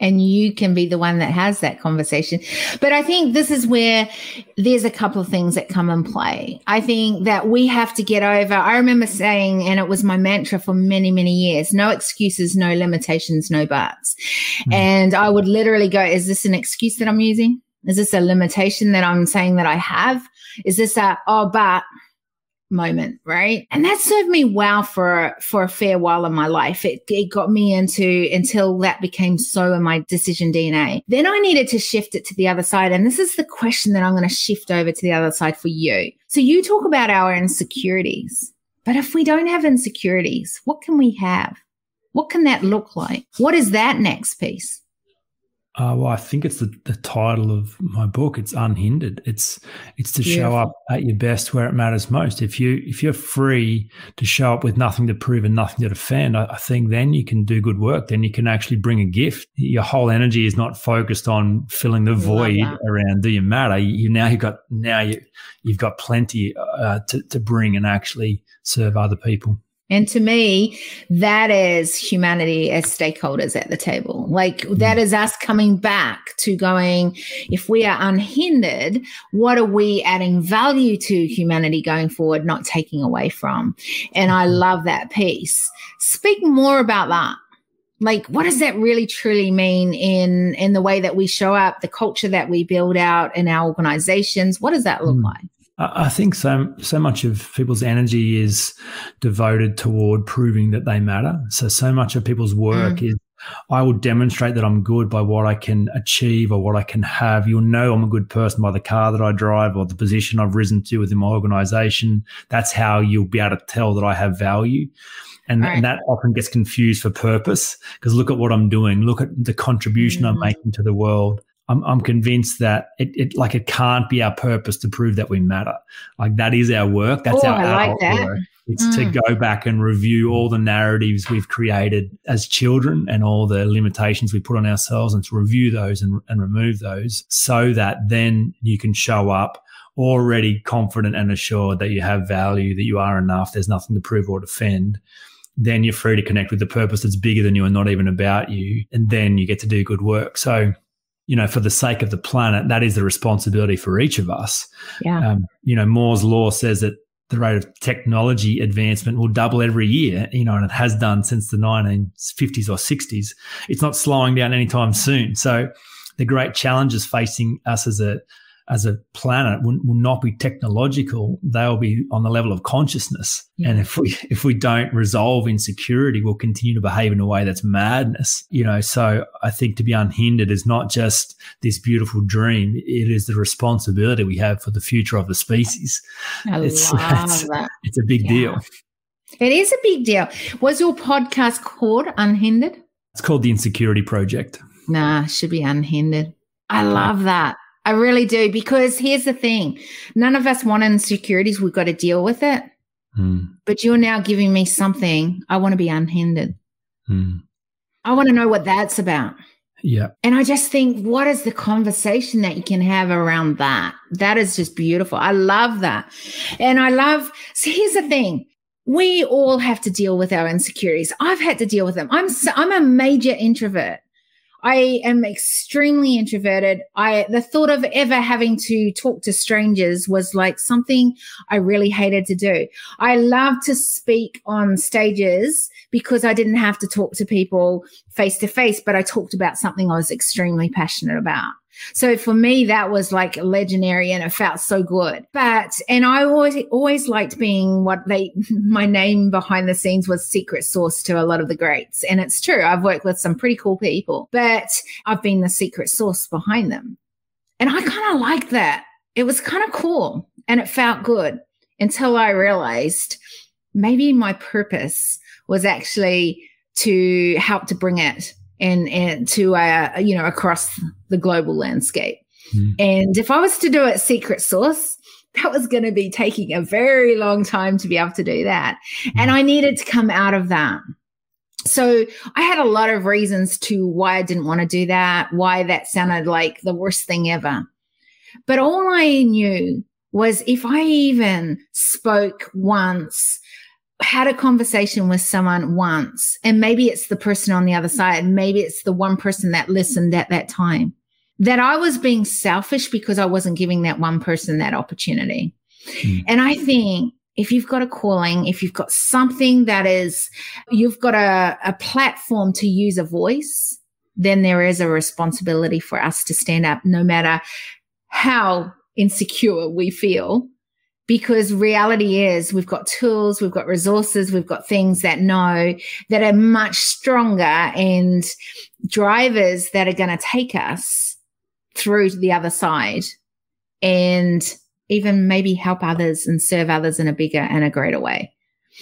and you can be the one that has that conversation. But I think this is where there's a couple of things that come in play. I think that we have to get over. I remember saying, and it was my mantra for many, many years no excuses, no limitations, no buts. Mm. And I would literally go, is this an excuse that I'm using? Is this a limitation that I'm saying that I have? Is this a, oh, but moment, right? And that served me well for for a fair while in my life. It it got me into until that became so in my decision DNA. Then I needed to shift it to the other side, and this is the question that I'm going to shift over to the other side for you. So you talk about our insecurities, but if we don't have insecurities, what can we have? What can that look like? What is that next piece? Uh, well, I think it's the, the title of my book. It's unhindered. It's it's to Beautiful. show up at your best where it matters most. If you if you're free to show up with nothing to prove and nothing to defend, I, I think then you can do good work. Then you can actually bring a gift. Your whole energy is not focused on filling the void around do you matter. You, you, now you've got now you you've got plenty uh, to to bring and actually serve other people. And to me, that is humanity as stakeholders at the table. Like mm. that is us coming back to going, if we are unhindered, what are we adding value to humanity going forward, not taking away from? And I mm-hmm. love that piece. Speak more about that. Like, what does that really truly mean in, in the way that we show up, the culture that we build out in our organizations? What does that look mm. like? I think so. So much of people's energy is devoted toward proving that they matter. So so much of people's work mm. is I will demonstrate that I'm good by what I can achieve or what I can have. You'll know I'm a good person by the car that I drive or the position I've risen to within my organization. That's how you'll be able to tell that I have value. And, right. and that often gets confused for purpose because look at what I'm doing. Look at the contribution mm. I'm making to the world. I'm, I'm convinced that it, it, like it can't be our purpose to prove that we matter. Like that is our work. That's oh, our I like that. work. It's mm. to go back and review all the narratives we've created as children and all the limitations we put on ourselves and to review those and, and remove those so that then you can show up already confident and assured that you have value, that you are enough. There's nothing to prove or defend then you're free to connect with the purpose that's bigger than you and not even about you. And then you get to do good work. So you know, for the sake of the planet, that is the responsibility for each of us. Yeah. Um, you know, Moore's law says that the rate of technology advancement will double every year, you know, and it has done since the 1950s or 60s. It's not slowing down anytime soon. So the great challenges facing us as a as a planet will, will, not be technological they'll be on the level of consciousness. Yeah. and if we if we don't resolve insecurity we'll continue to behave in a way that's madness you know? So i think to be unhindered is not just this beautiful dream it is the responsibility we have for the future of the species. I it's, that. it's a big yeah. deal. It is a big deal. Was your podcast called unhindered? It's called the insecurity project. Nah should be unhindered. I love that I really do. Because here's the thing none of us want insecurities. We've got to deal with it. Mm. But you're now giving me something. I want to be unhindered. Mm. I want to know what that's about. Yeah. And I just think, what is the conversation that you can have around that? That is just beautiful. I love that. And I love, so here's the thing. We all have to deal with our insecurities. I've had to deal with them. I'm, so, I'm a major introvert. I am extremely introverted. I, the thought of ever having to talk to strangers was like something I really hated to do. I love to speak on stages because I didn't have to talk to people face to face, but I talked about something I was extremely passionate about. So for me, that was like legendary and it felt so good. But, and I always, always liked being what they, my name behind the scenes was secret source to a lot of the greats. And it's true. I've worked with some pretty cool people, but I've been the secret source behind them. And I kind of liked that. It was kind of cool and it felt good until I realized maybe my purpose was actually to help to bring it and and to uh, you know across the global landscape. Mm. And if I was to do it secret source, that was going to be taking a very long time to be able to do that. Mm. And I needed to come out of that. So I had a lot of reasons to why I didn't want to do that, why that sounded like the worst thing ever. But all I knew was if I even spoke once had a conversation with someone once, and maybe it's the person on the other side, maybe it's the one person that listened at that time, that I was being selfish because I wasn't giving that one person that opportunity. Mm. And I think if you've got a calling, if you've got something that is, you've got a, a platform to use a voice, then there is a responsibility for us to stand up no matter how insecure we feel because reality is we've got tools, we've got resources, we've got things that know that are much stronger and drivers that are going to take us through to the other side and even maybe help others and serve others in a bigger and a greater way.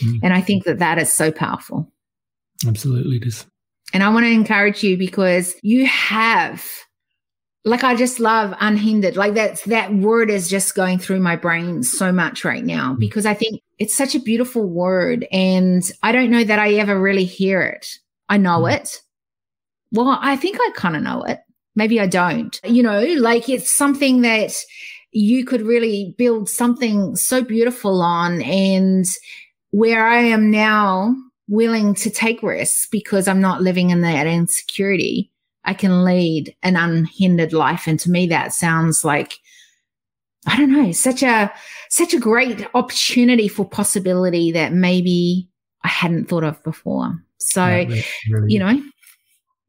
Mm. And I think that that is so powerful. Absolutely, it is. And I want to encourage you because you have like I just love unhindered. Like that's that word is just going through my brain so much right now mm. because I think it's such a beautiful word and I don't know that I ever really hear it. I know mm. it. Well, I think I kind of know it. Maybe I don't. You know, like it's something that you could really build something so beautiful on and where I am now willing to take risks because I'm not living in that insecurity I can lead an unhindered life. And to me, that sounds like, I don't know, such a, such a great opportunity for possibility that maybe I hadn't thought of before. So, really you know,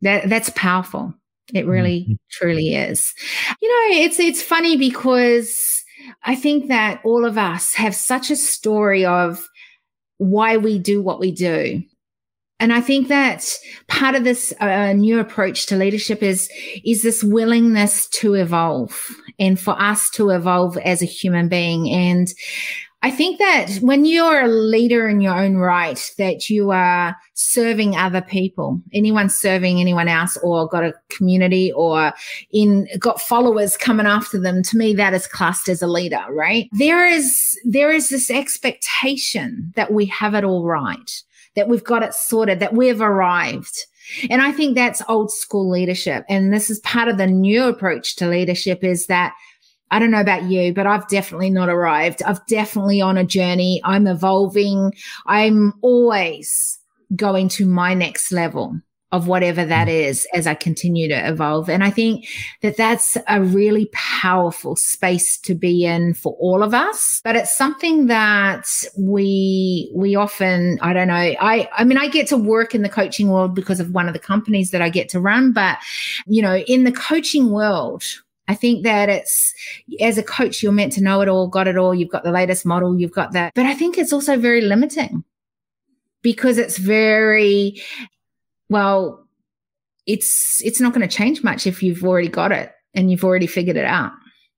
that, that's powerful. It really mm-hmm. truly is. You know, it's, it's funny because I think that all of us have such a story of why we do what we do. And I think that part of this uh, new approach to leadership is, is this willingness to evolve and for us to evolve as a human being. And I think that when you're a leader in your own right, that you are serving other people, anyone serving anyone else or got a community or in got followers coming after them, to me, that is classed as a leader, right? There is, there is this expectation that we have it all right that we've got it sorted, that we've arrived. And I think that's old school leadership. And this is part of the new approach to leadership is that I don't know about you, but I've definitely not arrived. I've definitely on a journey. I'm evolving. I'm always going to my next level of whatever that mm. as I continue to evolve. And I think that that's a really powerful space to be in for all of us. But it's something that we, we often, I don't know, I, I mean, I get to work in the coaching world because of one of the companies that I get to run. But, you know, in the coaching world, I think that it's as a coach, you're meant to know it all, got it all. You've got the latest model, you've got that. But I think it's also very limiting because it's very well, it's it's not going to change much if you've already got it and you've already figured it out.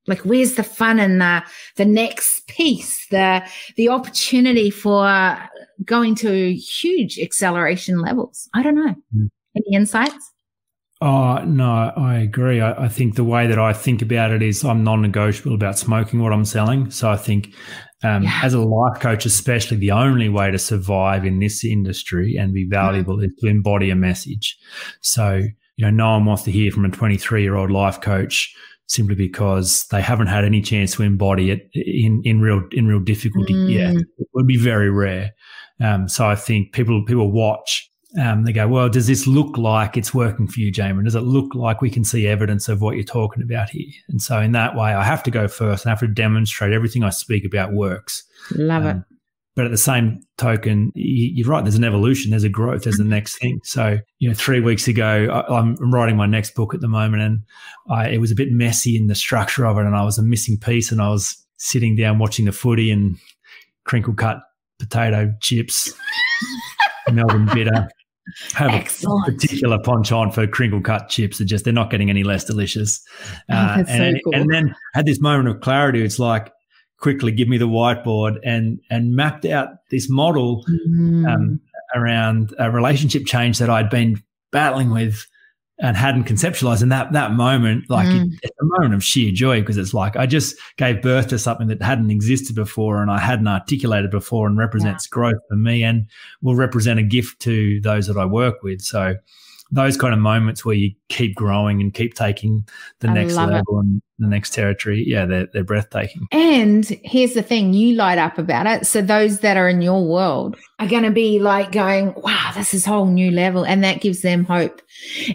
Like where's the fun and the the next piece, the the opportunity for going to huge acceleration levels? I don't know. Mm. Any insights? Oh, no, I agree. I, I, think the way that I think about it is I'm non negotiable about smoking what I'm selling. So I think um, yeah. as a life coach, especially the only way to survive in this industry and be valuable mm. is to embody a message. So, you know, no one wants to hear from a 23 year old life coach simply because they haven't had any chance to embody it in, in real, in real difficulty mm. yet. It would be very rare. Um, so I think people, people watch um, they go, well, does this look like it's working for you, Jaemin? Does it look like we can see evidence of what you're talking about here? And so, in that way, I have to go first and I have to demonstrate everything I speak about works. Love um, it. But at the same token, you're right. There's an evolution. There's a growth. There's the next thing. So, you know, three weeks ago, I'm writing my next book at the moment, and I, it was a bit messy in the structure of it, and I was a missing piece, and I was sitting down watching the footy and crinkle cut potato chips, Melbourne bitter have Excellent. a particular penchant for crinkle cut chips. They're just they're not getting any less delicious. Oh, uh, and, so cool. and then had this moment of clarity. It's like quickly give me the whiteboard and and mapped out this model mm. um, around a relationship change that I'd been battling with and hadn't conceptualized in that that moment like mm. it, it's a moment of sheer joy because it's like i just gave birth to something that hadn't existed before and i hadn't articulated before and represents yeah. growth for me and will represent a gift to those that i work with so those kind of moments where you keep growing and keep taking the I next level it. and the next territory, yeah, they're, they're breathtaking. And here's the thing you light up about it. So those that are in your world are going to be like going, wow, this is a whole new level. And that gives them hope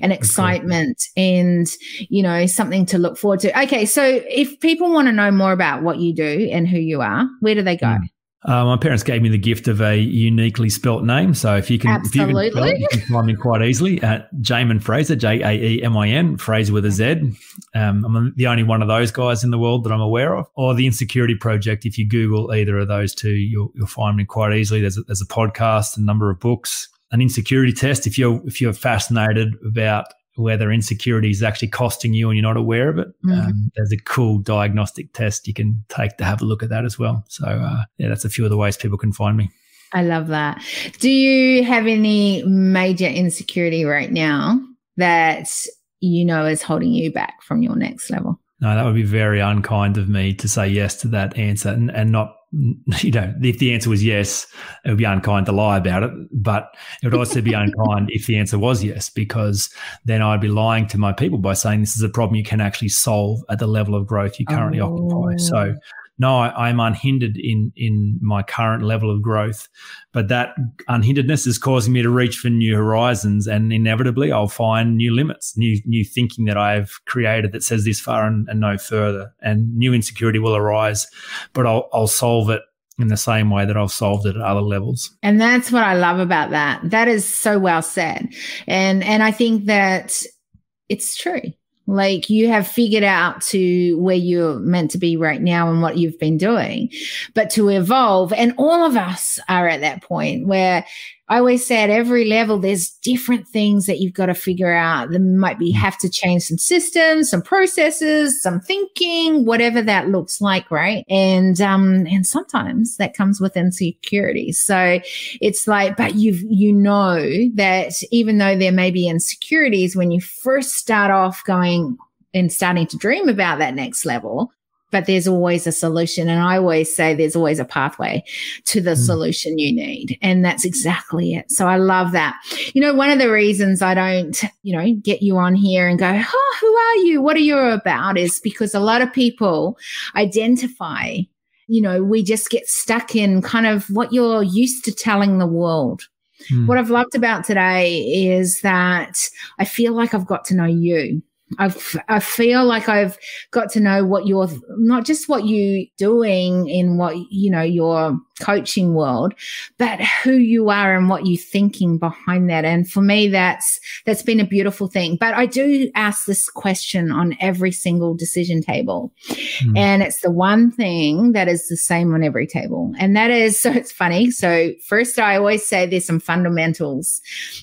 and excitement and, you know, something to look forward to. Okay. So if people want to know more about what you do and who you are, where do they go? Mm. Uh, my parents gave me the gift of a uniquely spelt name. So if you can, Absolutely. if you can, spell you can find me quite easily at Jaemin Frazer, J A E M I N, Frazer with a Z. Um, I'm the only one of those guys in the world that I'm aware of. Or the Insecurity Project. If you Google either of those two, you'll, you'll find me quite easily. There's a, there's a podcast, a number of books, an insecurity test. If you're if you're fascinated about whether insecurity is actually costing you and you're not aware of it. Mm-hmm. Um, there's a cool diagnostic test you can take to have a look at that as well. So, uh, yeah, that's a few of the ways people can find me. I love that. Do you have any major insecurity right now that you know is holding you back from your next level? No, that would be very unkind of me to say yes to that answer and, and not you know, if the answer was yes, it would be unkind to lie about it. But it would also be unkind if the answer was yes, because then I'd be lying to my people by saying this is a problem you can actually solve at the level of growth you currently oh. occupy. So oh. No, I, am unhindered in in my current level of growth, but that unhinderedness is causing me to reach for new horizons, and inevitably I'll find new limits, new new thinking that I've created that says this far and, and no further, and new insecurity will arise, but I'll I'll solve it in the same way that I've solved it at other levels. And that's what I love about that. That is so well said, and and I think that it's true like you have figured out to where you're meant to be right now and what you've been doing, but to evolve. And all of us are at that point where I always say at every level, there's different things that you've got to figure out. There might be have to change some systems, some processes, some thinking, whatever that looks like, right? And um, and sometimes that comes with insecurity. So it's like, but you've you know that even though there may be insecurities when you first start off going and starting to dream about that next level, but there's always a solution. And I always say there's always a pathway to the mm. solution you need. And that's exactly it. So I love that. You know, one of the reasons I don't, you know, get you on here and go, oh, who are you? What are you about? Is because a lot of people identify, you know, we just get stuck in kind of what you're used to telling the world. Mm. What I've loved about today is that I feel like I've got to know you. I've, I feel like I've got to know what you're, not just what you're doing in what, you know, your coaching world, but who you are and what you're thinking behind that. And for me, that's, that's been a beautiful thing. But I do ask this question on every single decision table. Mm. And it's the one thing that is the same on every table. And that is, so it's funny. So first, I always say there's some fundamentals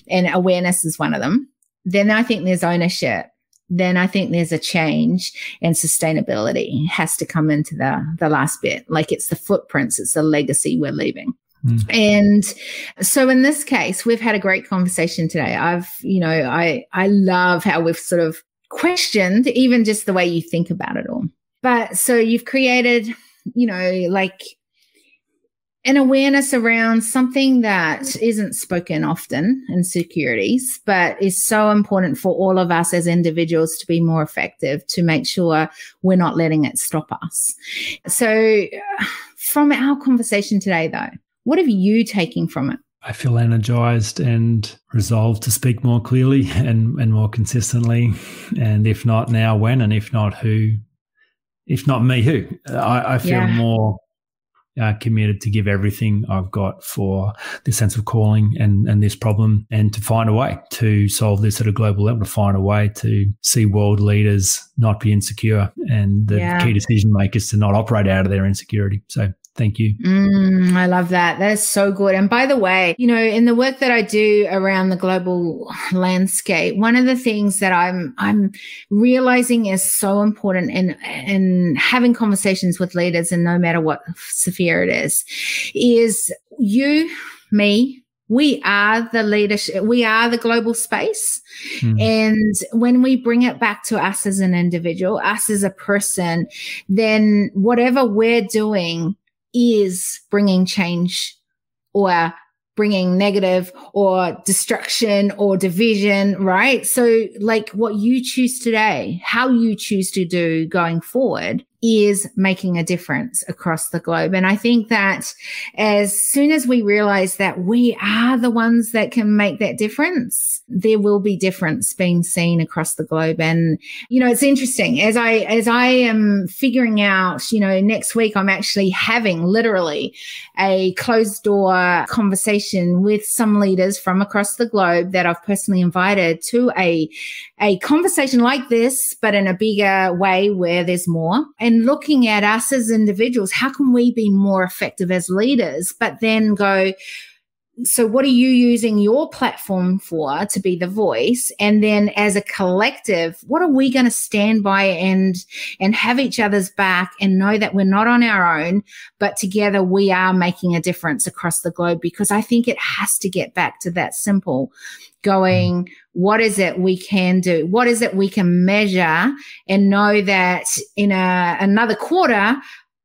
and awareness is one of them. Then I think there's ownership then I think there's a change and sustainability has to come into the, the last bit. Like it's the footprints, it's the legacy we're leaving. Mm. And so in this case, we've had a great conversation today. I've, you know, I, I love how we've sort of questioned even just the way you think about it all. But so you've created, you know, like an awareness around something that isn't spoken often in securities, but is so important for all of us as individuals to be more effective to make sure we're not letting it stop us. So, from our conversation today, though, what are you taking from it? I feel energized and resolved to speak more clearly and, and more consistently. And if not now, when? And if not, who? If not me, who? I, I feel yeah. more uh, committed to give everything I've got for this sense of calling and, and this problem and to find a way to solve this at a global level, to find a way to see world leaders not be insecure and the yeah. key decision makers to not operate out of their insecurity. So Thank you. Mm, I love that. That is so good. And by the way, you know, in the work that I do around the global landscape, one of the things that I'm I'm realizing is so important in in having conversations with leaders, and no matter what sphere it is, is you, me, we are the leadership we are the global space mm. and when we bring it back to us as an individual us as a person then whatever we're doing is bringing change or bringing negative or destruction or division, right? So, like what you choose today, how you choose to do going forward is making a difference across the globe. And I think that as soon as we realize that we are the ones that can make that difference, there will be difference being seen across the globe. And, you know, it's interesting as I, as I am figuring out, you know, next week I'm actually having literally a closed door conversation with some leaders from across the globe that I've personally invited to a, a conversation like this, but in a bigger way where there's more and looking at us as individuals. How can we be more effective as leaders? But then go, so what are you using your platform for to be the voice? And then as a collective what are we going to stand by and and have each other's back and know that we're not on our own but together we are making a difference across the globe? Because i think it has to get back to that simple going what is it we can do? What is it we can measure and know that in a, another quarter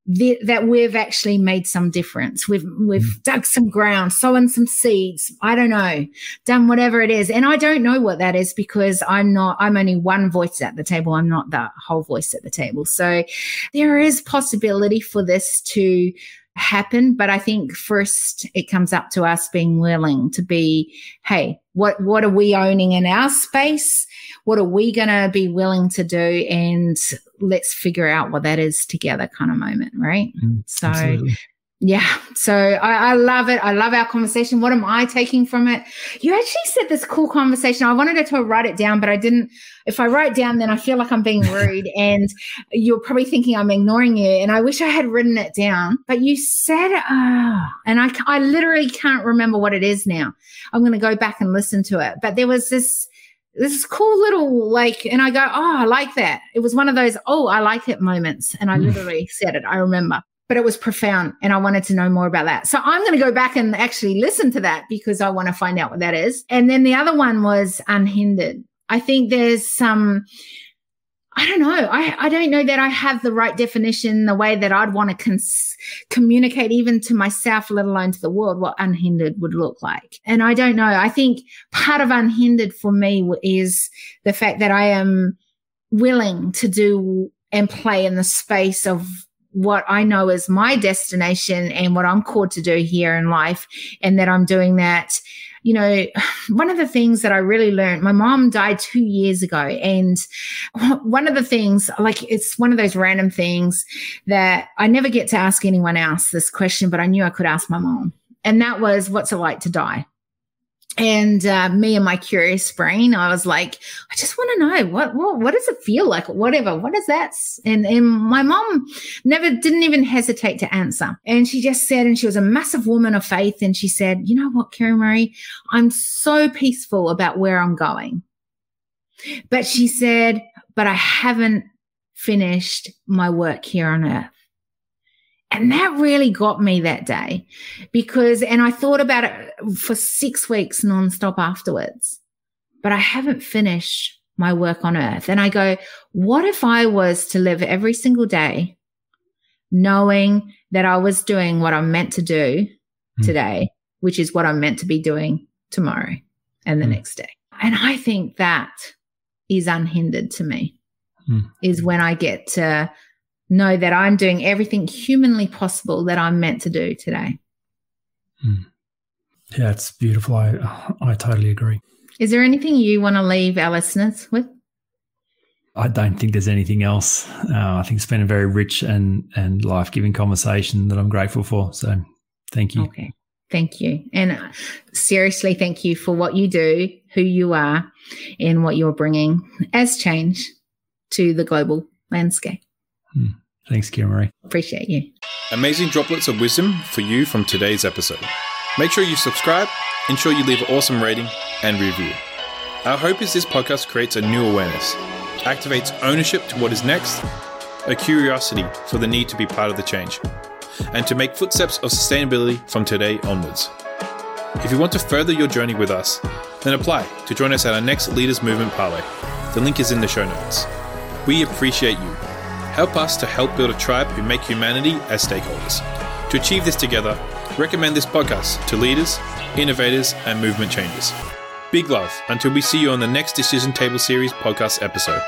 the, that we've actually made some difference. We've we've mm. dug some ground, sown some seeds. I don't know, done whatever it is, and I don't know what that is because I'm not. I'm only one voice at the table. I'm not the whole voice at the table. So there is possibility for this to happen but i think first it comes up to us being willing to be hey what what are we owning in our space what are we going to be willing to do and let's figure out what that is together kind of moment right mm, so absolutely. Yeah. So I, I, love it. I love our conversation. What am I taking from it? You actually said this cool conversation. I wanted to write it down, but I didn't. If I write down, then I feel like I'm being rude and you're probably thinking I'm ignoring you. And I wish I had written it down, but you said, oh, and I, I literally can't remember what it is now. I'm going to go back and listen to it. But there was this, this is cool little like, and I go, oh, I like that. It was one of those, oh, I like it moments. And I mm. literally said it. I remember but it was profound and I wanted to know more about that. So I'm going to go back and actually listen to that because I want to find out what that is. And then the other one was unhindered. I think there's some, I don't know. I, I don't know that I have the right definition, the way that I'd want to cons- communicate even to myself, let alone to the world, what unhindered would look like. And I don't know. I think part of unhindered for me is the fact that I am willing to do and play in the space of what I know is my destination and what I'm called to do here in life, and that I'm doing that. You know, one of the things that I really learned, my mom died two years ago. And one of the things, like, it's one of those random things that I never get to ask anyone else this question, but I knew I could ask my mom. And that was, what's it like to die? And uh, me and my curious brain, I was like, I just want to know what, what what does it feel like? Whatever, what is that? And and my mom never didn't even hesitate to answer, and she just said, and she was a massive woman of faith, and she said, you know what, Carrie Murray, I'm so peaceful about where I'm going, but she said, but I haven't finished my work here on earth. And that really got me that day because, and I thought about it for six weeks nonstop afterwards, but I haven't finished my work on earth. And I go, what if I was to live every single day knowing that I was doing what I'm meant to do mm. today, which is what I'm meant to be doing tomorrow and the mm. next day? And I think that is unhindered to me, mm. is when I get to know that I'm doing everything humanly possible that I'm meant to do today. Mm. Yeah, it's beautiful. I I totally agree. Is there anything you want to leave our listeners with? I don't think there's anything else. Uh, I think it's been a very rich and and life giving conversation that I'm grateful for. So, thank you. Okay, thank you, and uh, seriously, thank you for what you do, who you are, and what you're bringing as change to the global landscape. Hmm. Thanks, Kira Appreciate you. Amazing droplets of wisdom for you from today's episode. Make sure you subscribe, ensure you leave an awesome rating and review. Our hope is this podcast creates a new awareness, activates ownership to what is next, a curiosity for the need to be part of the change, and to make footsteps of sustainability from today onwards. If you want to further your journey with us, then apply to join us at our next Leaders Movement Parlay. The link is in the show notes. We appreciate you Help us to help build a tribe who make humanity as stakeholders. To achieve this together, recommend this podcast to leaders, innovators, and movement changers. Big love until we see you on the next Decision Table Series podcast episode.